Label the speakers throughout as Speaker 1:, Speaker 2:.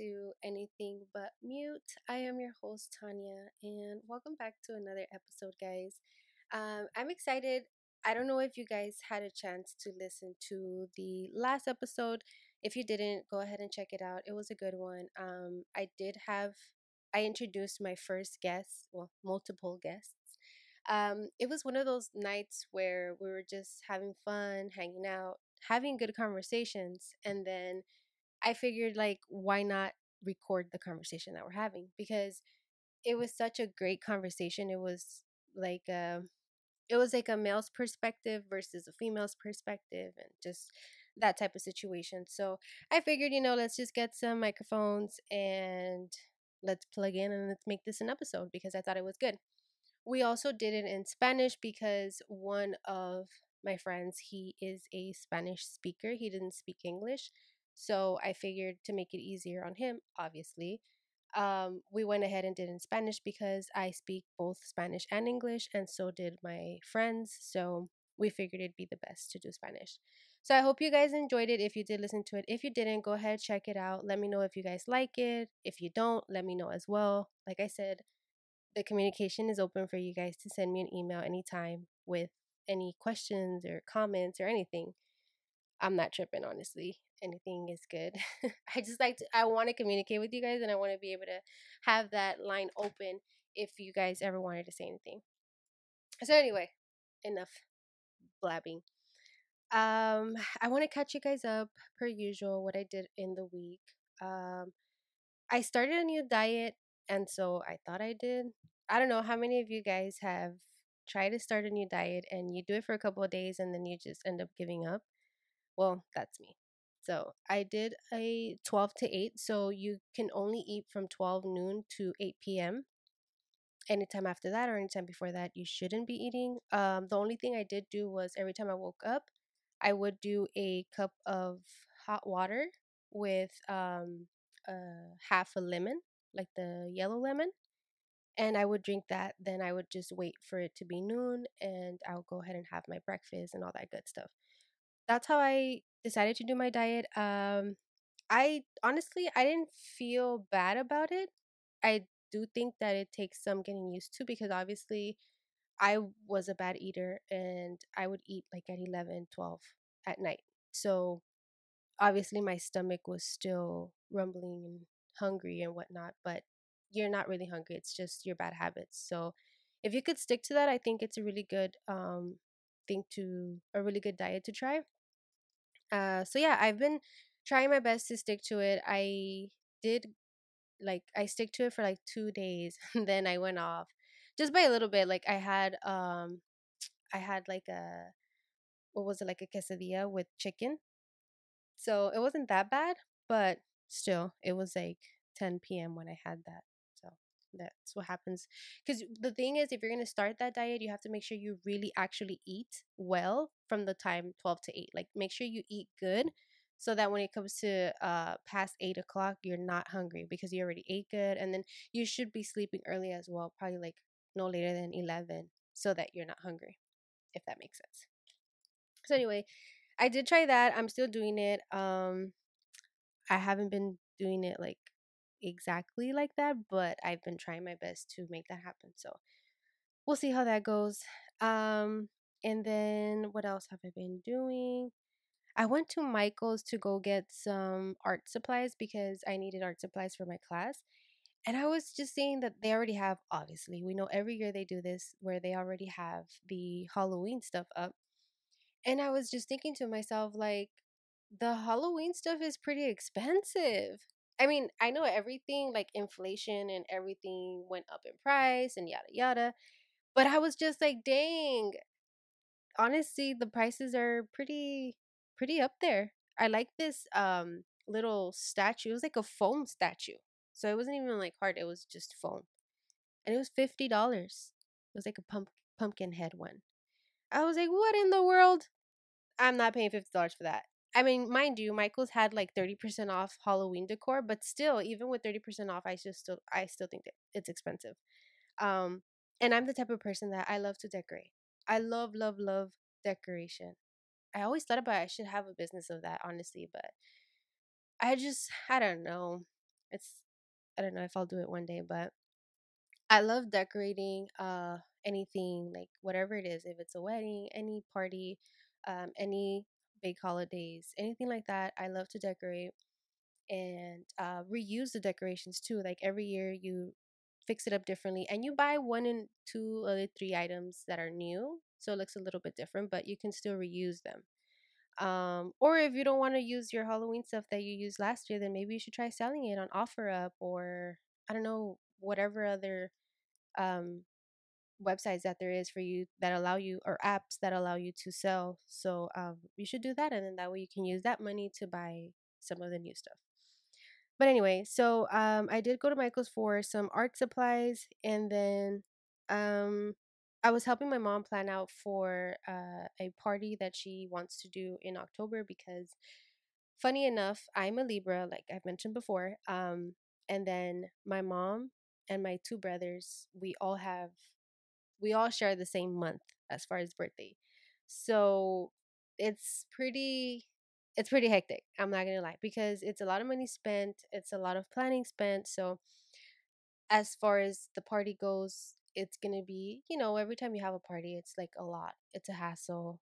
Speaker 1: to Anything But Mute. I am your host, Tanya, and welcome back to another episode, guys. Um, I'm excited. I don't know if you guys had a chance to listen to the last episode. If you didn't, go ahead and check it out. It was a good one. Um, I did have, I introduced my first guest, well, multiple guests. Um, it was one of those nights where we were just having fun, hanging out, having good conversations, and then I figured like why not record the conversation that we're having because it was such a great conversation. It was like a it was like a male's perspective versus a female's perspective and just that type of situation. So I figured, you know, let's just get some microphones and let's plug in and let's make this an episode because I thought it was good. We also did it in Spanish because one of my friends, he is a Spanish speaker. He didn't speak English. So I figured to make it easier on him, obviously, um, we went ahead and did in Spanish because I speak both Spanish and English, and so did my friends. So we figured it'd be the best to do Spanish. So I hope you guys enjoyed it. If you did listen to it, if you didn't, go ahead, check it out. Let me know if you guys like it. If you don't, let me know as well. Like I said, the communication is open for you guys to send me an email anytime with any questions or comments or anything. I'm not tripping, honestly. Anything is good. I just like to, I want to communicate with you guys and I want to be able to have that line open if you guys ever wanted to say anything. So, anyway, enough blabbing. Um, I want to catch you guys up per usual what I did in the week. Um, I started a new diet, and so I thought I did. I don't know how many of you guys have tried to start a new diet and you do it for a couple of days and then you just end up giving up. Well, that's me. So I did a 12 to 8. So you can only eat from 12 noon to 8 p.m. Anytime after that or anytime before that, you shouldn't be eating. Um, the only thing I did do was every time I woke up, I would do a cup of hot water with um, uh, half a lemon, like the yellow lemon. And I would drink that. Then I would just wait for it to be noon and I'll go ahead and have my breakfast and all that good stuff that's how I decided to do my diet. Um, I honestly I didn't feel bad about it. I do think that it takes some getting used to because obviously I was a bad eater and I would eat like at 11, 12 at night. So obviously my stomach was still rumbling and hungry and whatnot, but you're not really hungry. It's just your bad habits. So if you could stick to that, I think it's a really good um, thing to, a really good diet to try. Uh, so yeah, I've been trying my best to stick to it. I did like I stick to it for like two days, and then I went off just by a little bit. Like I had um, I had like a what was it like a quesadilla with chicken. So it wasn't that bad, but still, it was like 10 p.m. when I had that. That's what happens. Because the thing is, if you're going to start that diet, you have to make sure you really actually eat well from the time 12 to 8 like make sure you eat good so that when it comes to uh past 8 o'clock you're not hungry because you already ate good and then you should be sleeping early as well probably like no later than 11 so that you're not hungry if that makes sense so anyway i did try that i'm still doing it um i haven't been doing it like exactly like that but i've been trying my best to make that happen so we'll see how that goes um and then what else have I been doing? I went to Michael's to go get some art supplies because I needed art supplies for my class. And I was just saying that they already have, obviously, we know every year they do this where they already have the Halloween stuff up. And I was just thinking to myself, like, the Halloween stuff is pretty expensive. I mean, I know everything, like inflation and everything went up in price and yada yada. But I was just like, dang, honestly, the prices are pretty pretty up there. I like this um little statue. It was like a foam statue. So it wasn't even like hard, it was just foam. And it was fifty dollars. It was like a pump pumpkin head one. I was like, what in the world? I'm not paying fifty dollars for that. I mean, mind you, Michael's had like thirty percent off Halloween decor, but still, even with thirty percent off, I just still I still think that it's expensive. Um, and I'm the type of person that I love to decorate. I love, love, love decoration. I always thought about I should have a business of that, honestly, but I just I don't know. It's I don't know if I'll do it one day, but I love decorating uh anything like whatever it is, if it's a wedding, any party, um, any big holidays, anything like that. I love to decorate and uh, reuse the decorations too. Like every year, you fix it up differently, and you buy one and two or three items that are new, so it looks a little bit different, but you can still reuse them. Um, or if you don't want to use your Halloween stuff that you used last year, then maybe you should try selling it on OfferUp or I don't know whatever other um, websites that there is for you that allow you or apps that allow you to sell. So um, you should do that, and then that way you can use that money to buy some of the new stuff. But anyway, so um, I did go to Michael's for some art supplies, and then um, I was helping my mom plan out for uh, a party that she wants to do in October because, funny enough, I'm a Libra, like I've mentioned before. Um, and then my mom and my two brothers, we all have, we all share the same month as far as birthday. So it's pretty it's pretty hectic. I'm not gonna lie because it's a lot of money spent. It's a lot of planning spent. So as far as the party goes, it's gonna be you know every time you have a party, it's like a lot. It's a hassle.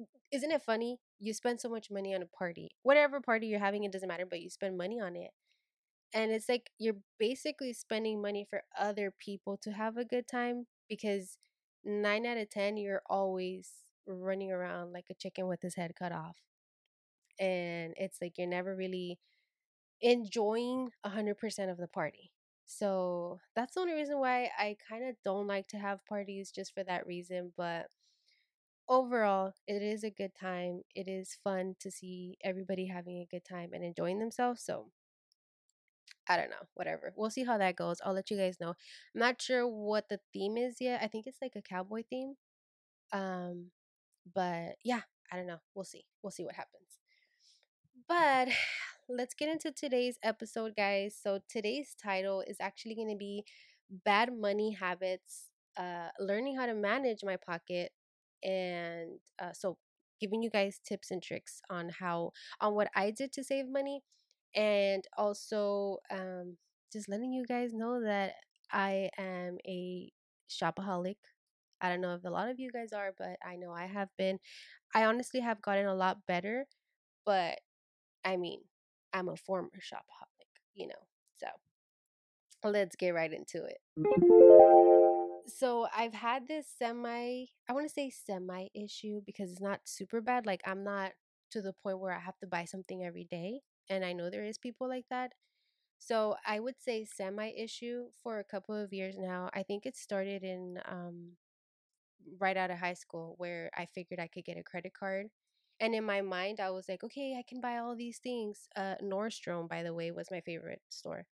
Speaker 1: Mm, isn't it funny? You spend so much money on a party, whatever party you're having, it doesn't matter, but you spend money on it. And it's like you're basically spending money for other people to have a good time because nine out of ten, you're always running around like a chicken with his head cut off and it's like you're never really enjoying 100% of the party. So that's the only reason why I kind of don't like to have parties just for that reason. But overall, it is a good time. It is fun to see everybody having a good time and enjoying themselves. So I don't know, whatever. We'll see how that goes. I'll let you guys know. I'm not sure what the theme is yet. I think it's like a cowboy theme. Um, but yeah, I don't know. We'll see. We'll see what happens. But let's get into today's episode, guys. So today's title is actually going to be Bad Money Habits, uh, learning how to manage my pocket. And uh, so giving you guys tips and tricks on how, on what I did to save money. And also um, just letting you guys know that I am a shopaholic. I don't know if a lot of you guys are, but I know I have been. I honestly have gotten a lot better, but I mean, I'm a former shopaholic, you know. So let's get right into it. So I've had this semi, I want to say semi issue because it's not super bad. Like I'm not to the point where I have to buy something every day. And I know there is people like that. So I would say semi issue for a couple of years now. I think it started in um, right out of high school where I figured I could get a credit card and in my mind, I was like, okay, I can buy all these things. Uh, Nordstrom, by the way, was my favorite store.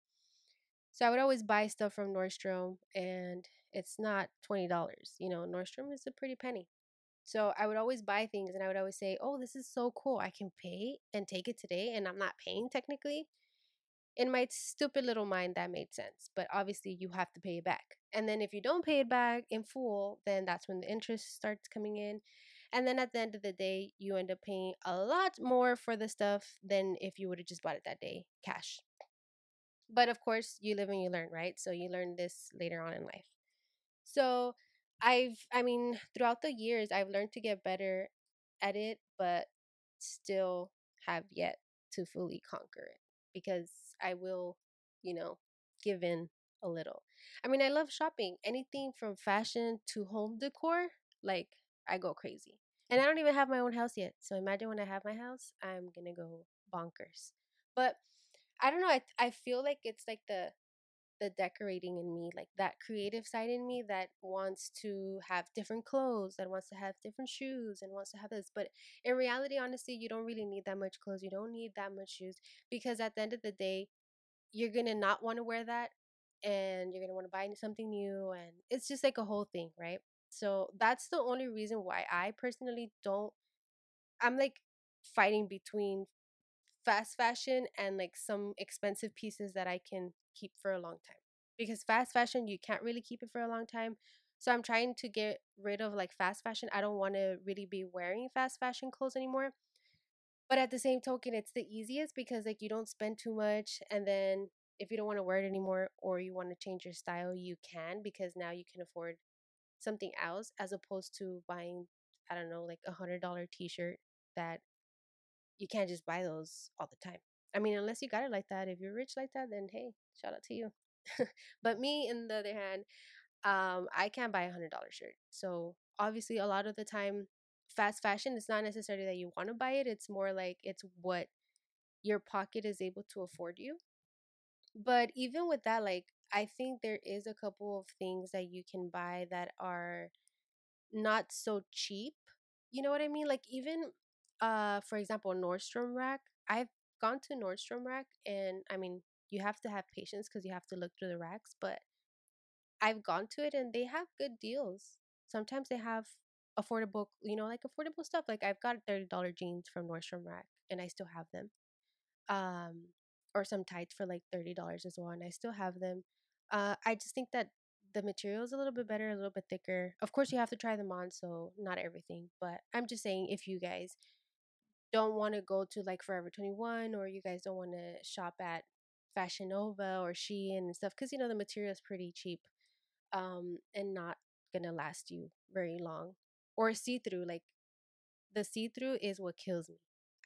Speaker 1: So I would always buy stuff from Nordstrom, and it's not $20. You know, Nordstrom is a pretty penny. So I would always buy things and I would always say, oh, this is so cool. I can pay and take it today, and I'm not paying technically. In my stupid little mind, that made sense. But obviously, you have to pay it back. And then if you don't pay it back in full, then that's when the interest starts coming in. And then at the end of the day, you end up paying a lot more for the stuff than if you would have just bought it that day cash. But of course, you live and you learn, right? So you learn this later on in life. So I've, I mean, throughout the years, I've learned to get better at it, but still have yet to fully conquer it because I will, you know, give in a little. I mean, I love shopping. Anything from fashion to home decor, like I go crazy. And I don't even have my own house yet. So imagine when I have my house, I'm going to go bonkers. But I don't know, I I feel like it's like the the decorating in me, like that creative side in me that wants to have different clothes, that wants to have different shoes and wants to have this. But in reality, honestly, you don't really need that much clothes. You don't need that much shoes because at the end of the day, you're going to not want to wear that and you're going to want to buy something new and it's just like a whole thing, right? So that's the only reason why I personally don't. I'm like fighting between fast fashion and like some expensive pieces that I can keep for a long time. Because fast fashion, you can't really keep it for a long time. So I'm trying to get rid of like fast fashion. I don't want to really be wearing fast fashion clothes anymore. But at the same token, it's the easiest because like you don't spend too much and then if you don't want to wear it anymore or you want to change your style, you can because now you can afford something else as opposed to buying, I don't know, like a hundred dollar t shirt that you can't just buy those all the time. I mean, unless you got it like that. If you're rich like that, then hey, shout out to you. but me, in the other hand, um, I can't buy a hundred dollar shirt. So obviously, a lot of the time, fast fashion is not necessarily that you want to buy it. It's more like it's what your pocket is able to afford you. But even with that, like I think there is a couple of things that you can buy that are not so cheap. You know what I mean? Like even uh for example, Nordstrom Rack. I've gone to Nordstrom Rack and I mean, you have to have patience cuz you have to look through the racks, but I've gone to it and they have good deals. Sometimes they have affordable, you know, like affordable stuff. Like I've got $30 jeans from Nordstrom Rack and I still have them. Um or some tights for like $30 as well and I still have them. Uh I just think that the material is a little bit better, a little bit thicker. Of course, you have to try them on, so not everything. But I'm just saying, if you guys don't want to go to like Forever 21 or you guys don't want to shop at Fashion Nova or Shein and stuff, because you know the material is pretty cheap um, and not gonna last you very long. Or see through, like the see through is what kills me.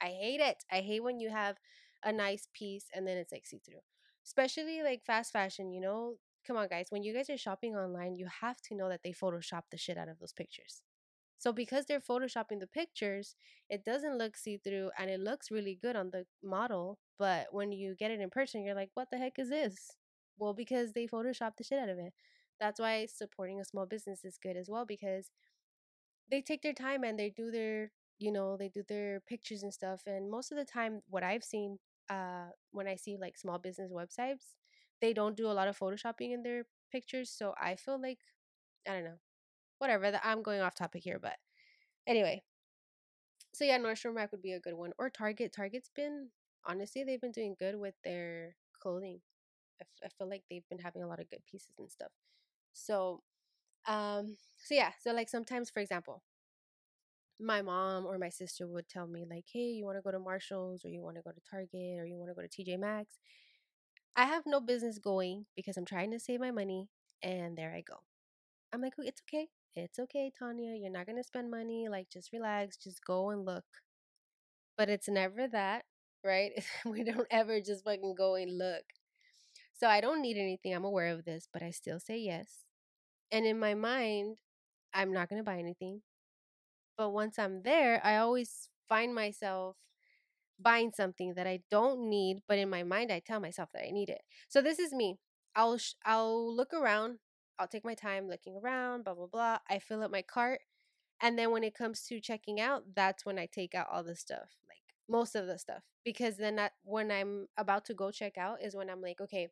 Speaker 1: I hate it. I hate when you have a nice piece and then it's like see through. Especially like fast fashion, you know, come on guys when you guys are shopping online you have to know that they photoshop the shit out of those pictures so because they're photoshopping the pictures it doesn't look see-through and it looks really good on the model but when you get it in person you're like what the heck is this? Well because they photoshopped the shit out of it. That's why supporting a small business is good as well because they take their time and they do their you know they do their pictures and stuff and most of the time what i've seen uh when i see like small business websites they don't do a lot of photoshopping in their pictures so i feel like i don't know whatever i'm going off topic here but anyway. So yeah nordstrom rack would be a good one or target target's been honestly they've been doing good with their clothing. I, f- I feel like they've been having a lot of good pieces and stuff. So um so yeah so like sometimes for example my mom or my sister would tell me like hey you want to go to marshalls or you want to go to target or you want to go to tj maxx? I have no business going because I'm trying to save my money, and there I go. I'm like, it's okay. It's okay, Tanya. You're not going to spend money. Like, just relax. Just go and look. But it's never that, right? we don't ever just fucking go and look. So I don't need anything. I'm aware of this, but I still say yes. And in my mind, I'm not going to buy anything. But once I'm there, I always find myself buying something that I don't need, but in my mind I tell myself that I need it. So this is me. I'll sh- I'll look around. I'll take my time looking around, blah blah blah. I fill up my cart, and then when it comes to checking out, that's when I take out all the stuff, like most of the stuff, because then that when I'm about to go check out is when I'm like, okay,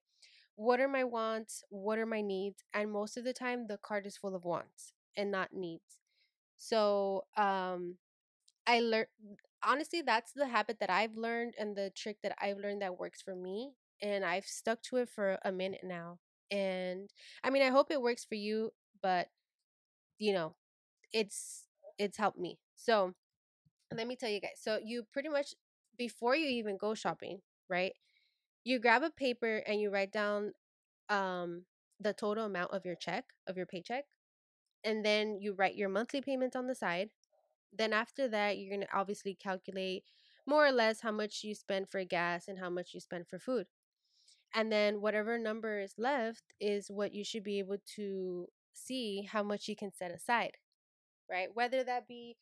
Speaker 1: what are my wants? What are my needs? And most of the time, the cart is full of wants and not needs. So um, I learned honestly that's the habit that I've learned and the trick that I've learned that works for me and I've stuck to it for a minute now. And I mean, I hope it works for you, but you know, it's it's helped me. So, let me tell you guys. So, you pretty much before you even go shopping, right? You grab a paper and you write down um the total amount of your check, of your paycheck, and then you write your monthly payments on the side then after that, you're going to obviously calculate more or less how much you spend for gas and how much you spend for food. And then whatever number is left is what you should be able to see how much you can set aside, right? Whether that be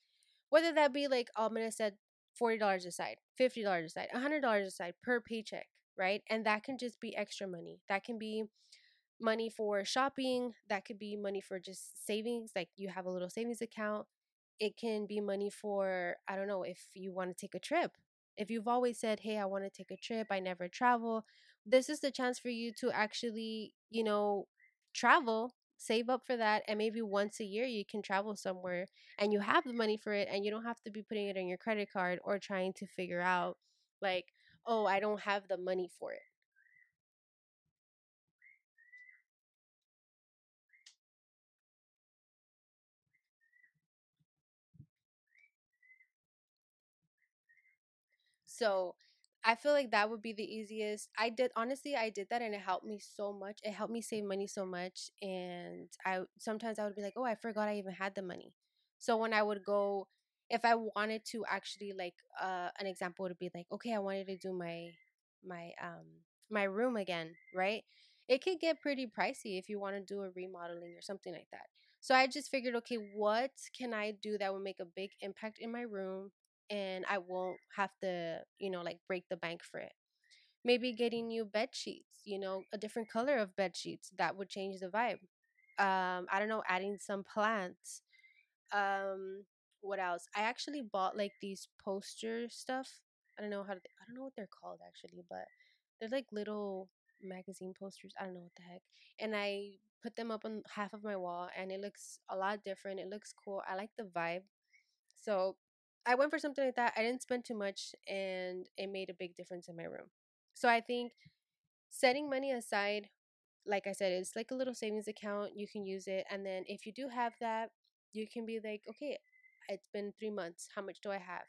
Speaker 1: whether that be like oh, I'm gonna set forty dollars aside, fifty dollars aside, hundred dollars aside per paycheck, right? And that can just be extra money. That can be money for shopping. That could be money for just savings, like you have a little savings account it can be money for i don't know if you want to take a trip if you've always said hey i want to take a trip i never travel this is the chance for you to actually you know travel save up for that and maybe once a year you can travel somewhere and you have the money for it and you don't have to be putting it on your credit card or trying to figure out like oh i don't have the money for it. So I feel like that would be the easiest. I did honestly, I did that and it helped me so much. It helped me save money so much and I sometimes I would be like, "Oh, I forgot I even had the money." So when I would go if I wanted to actually like uh an example would be like, "Okay, I wanted to do my my um my room again," right? It could get pretty pricey if you want to do a remodeling or something like that. So I just figured, okay, what can I do that would make a big impact in my room and I won't have to, you know, like break the bank for it. Maybe getting new bed sheets, you know, a different color of bed sheets that would change the vibe. Um, I don't know, adding some plants. Um, what else? I actually bought like these poster stuff. I don't know how to, I don't know what they're called actually, but they're like little magazine posters. I don't know what the heck. And I put them up on half of my wall and it looks a lot different. It looks cool. I like the vibe. So I went for something like that. I didn't spend too much and it made a big difference in my room. So I think setting money aside, like I said, it's like a little savings account. You can use it. And then if you do have that, you can be like, okay, it's been three months. How much do I have?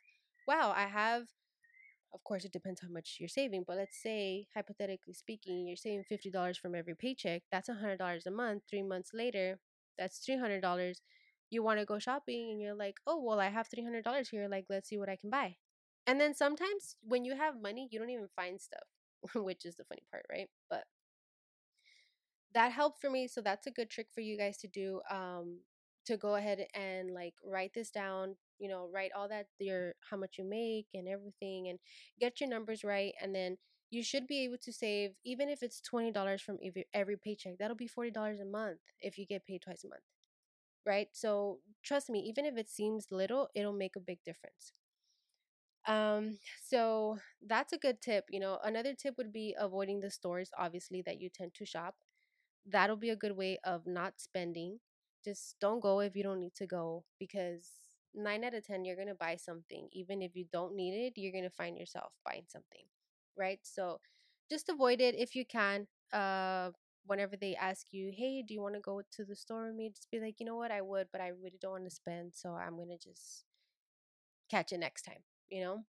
Speaker 1: Wow, I have of course it depends how much you're saving but let's say hypothetically speaking you're saving $50 from every paycheck that's $100 a month three months later that's $300 you want to go shopping and you're like oh well i have $300 here like let's see what i can buy. And then sometimes when you have money you don't even find stuff which is the funny part right? But that helped for me so that's a good trick for you guys to do um to go ahead and like write this down you know write all that your how much you make and everything and get your numbers right and then you should be able to save even if it's $20 from every, every paycheck that'll be $40 a month if you get paid twice a month right so trust me even if it seems little it'll make a big difference um so that's a good tip you know another tip would be avoiding the stores obviously that you tend to shop that'll be a good way of not spending just don't go if you don't need to go because nine out of 10, you're going to buy something. Even if you don't need it, you're going to find yourself buying something, right? So just avoid it if you can. Uh, whenever they ask you, hey, do you want to go to the store with me? Just be like, you know what, I would, but I really don't want to spend. So I'm going to just catch it next time, you know?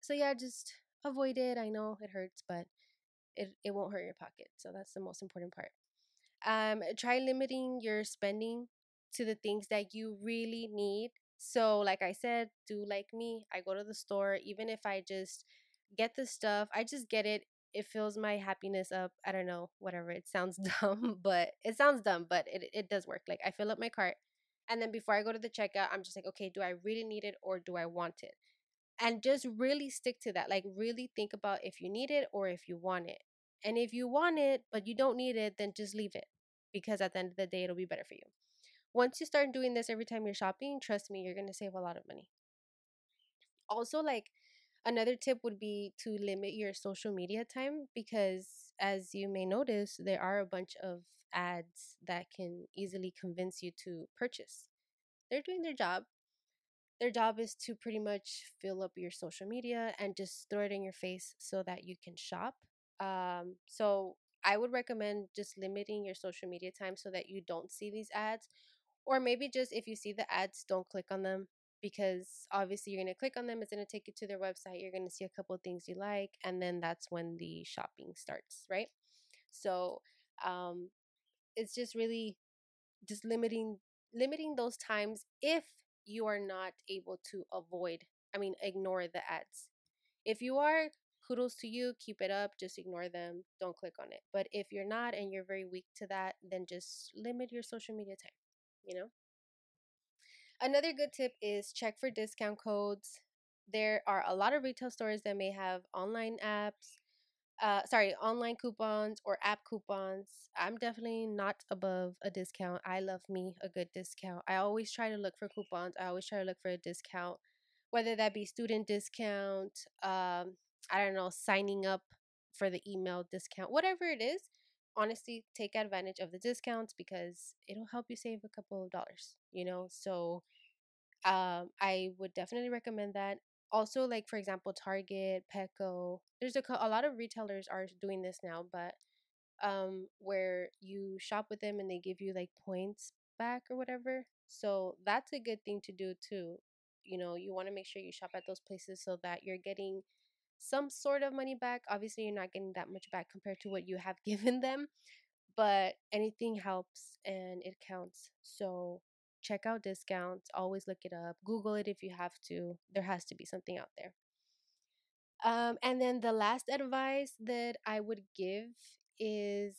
Speaker 1: So yeah, just avoid it. I know it hurts, but it, it won't hurt your pocket. So that's the most important part. Um, try limiting your spending to the things that you really need. So, like I said, do like me. I go to the store, even if I just get the stuff, I just get it. It fills my happiness up. I don't know, whatever. It sounds dumb, but it sounds dumb, but it, it does work. Like, I fill up my cart, and then before I go to the checkout, I'm just like, okay, do I really need it or do I want it? And just really stick to that. Like, really think about if you need it or if you want it. And if you want it, but you don't need it, then just leave it because at the end of the day, it'll be better for you. Once you start doing this every time you're shopping, trust me, you're going to save a lot of money. Also, like another tip would be to limit your social media time because, as you may notice, there are a bunch of ads that can easily convince you to purchase. They're doing their job. Their job is to pretty much fill up your social media and just throw it in your face so that you can shop. Um, so I would recommend just limiting your social media time so that you don't see these ads or maybe just if you see the ads, don't click on them because obviously you're going to click on them. It's going to take you to their website. You're going to see a couple of things you like, and then that's when the shopping starts, right? So um, it's just really just limiting limiting those times if you are not able to avoid i mean ignore the ads if you are kudos to you keep it up just ignore them don't click on it but if you're not and you're very weak to that then just limit your social media time you know? Another good tip is check for discount codes. There are a lot of retail stores that may have online apps, uh, sorry, online coupons or app coupons. I'm definitely not above a discount. I love me a good discount. I always try to look for coupons. I always try to look for a discount, whether that be student discount, um, I don't know, signing up for the email discount, whatever it is honestly take advantage of the discounts because it'll help you save a couple of dollars you know so um i would definitely recommend that also like for example target petco there's a, a lot of retailers are doing this now but um where you shop with them and they give you like points back or whatever so that's a good thing to do too you know you want to make sure you shop at those places so that you're getting some sort of money back. Obviously, you're not getting that much back compared to what you have given them, but anything helps and it counts. So check out discounts, always look it up, Google it if you have to. There has to be something out there. Um, and then the last advice that I would give is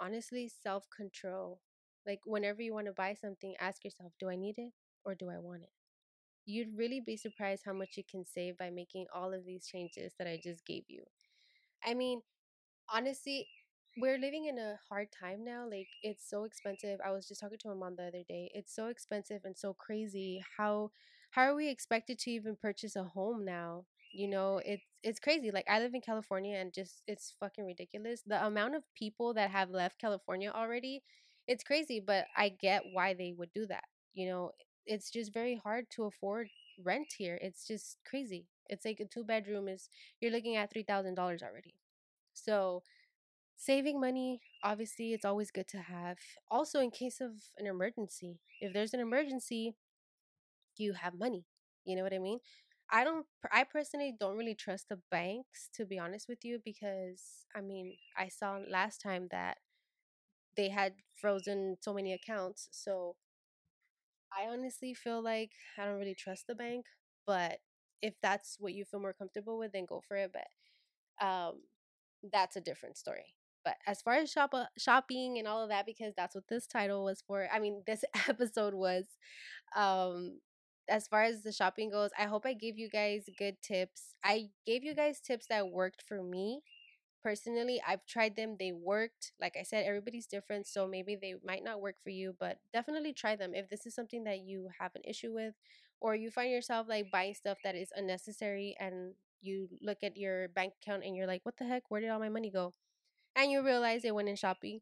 Speaker 1: honestly self control. Like, whenever you want to buy something, ask yourself, do I need it or do I want it? You'd really be surprised how much you can save by making all of these changes that I just gave you. I mean, honestly, we're living in a hard time now. Like it's so expensive. I was just talking to my mom the other day. It's so expensive and so crazy. How how are we expected to even purchase a home now? You know, it's it's crazy. Like I live in California and just it's fucking ridiculous. The amount of people that have left California already, it's crazy, but I get why they would do that. You know, it's just very hard to afford rent here. It's just crazy. It's like a two bedroom is you're looking at $3,000 already. So, saving money obviously it's always good to have. Also in case of an emergency if there's an emergency you have money you know what i mean? I don't i personally don't really trust the banks to be honest with you because i mean i saw last time that they had frozen so many accounts so i honestly feel like i don't really trust the bank but if that's what you feel more comfortable with then go for it but um that's a different story but as far as shop uh, shopping and all of that, because that's what this title was for. I mean, this episode was. Um, as far as the shopping goes, I hope I gave you guys good tips. I gave you guys tips that worked for me personally i've tried them they worked like i said everybody's different so maybe they might not work for you but definitely try them if this is something that you have an issue with or you find yourself like buying stuff that is unnecessary and you look at your bank account and you're like what the heck where did all my money go and you realize it went in shopping,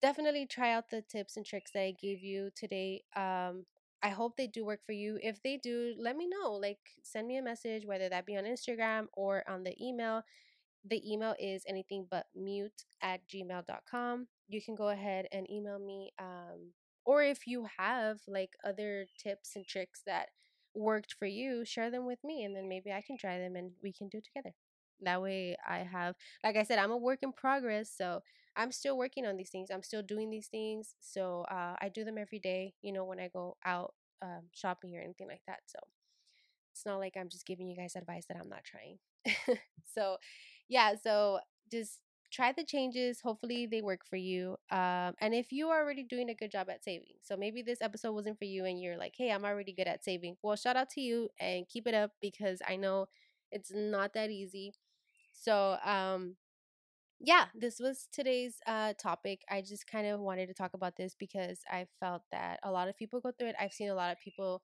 Speaker 1: definitely try out the tips and tricks that I gave you today. Um, I hope they do work for you. If they do, let me know. Like, send me a message, whether that be on Instagram or on the email. The email is anything but mute at gmail.com. You can go ahead and email me. Um, or if you have like other tips and tricks that worked for you, share them with me and then maybe I can try them and we can do it together. That way I have, like I said, I'm a work in progress. So I'm still working on these things. I'm still doing these things. So uh, I do them every day, you know, when I go out um, shopping or anything like that. So it's not like I'm just giving you guys advice that I'm not trying. so yeah, so just try the changes. Hopefully they work for you. Um, and if you are already doing a good job at saving, so maybe this episode wasn't for you and you're like, hey, I'm already good at saving. Well, shout out to you and keep it up because I know it's not that easy. So, um, yeah, this was today's uh, topic. I just kind of wanted to talk about this because I felt that a lot of people go through it. I've seen a lot of people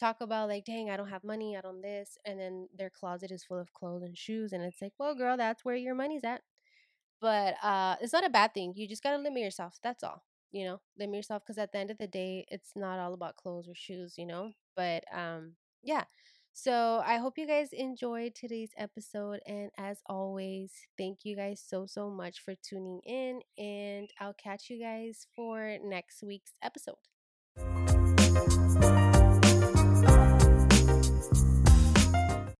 Speaker 1: talk about like, dang, I don't have money, I don't this, and then their closet is full of clothes and shoes, and it's like, well, girl, that's where your money's at. But uh, it's not a bad thing. You just gotta limit yourself. That's all. You know, limit yourself because at the end of the day, it's not all about clothes or shoes. You know, but um, yeah. So I hope you guys enjoyed today's episode. And as always, thank you guys so, so much for tuning in. And I'll catch you guys for next week's episode.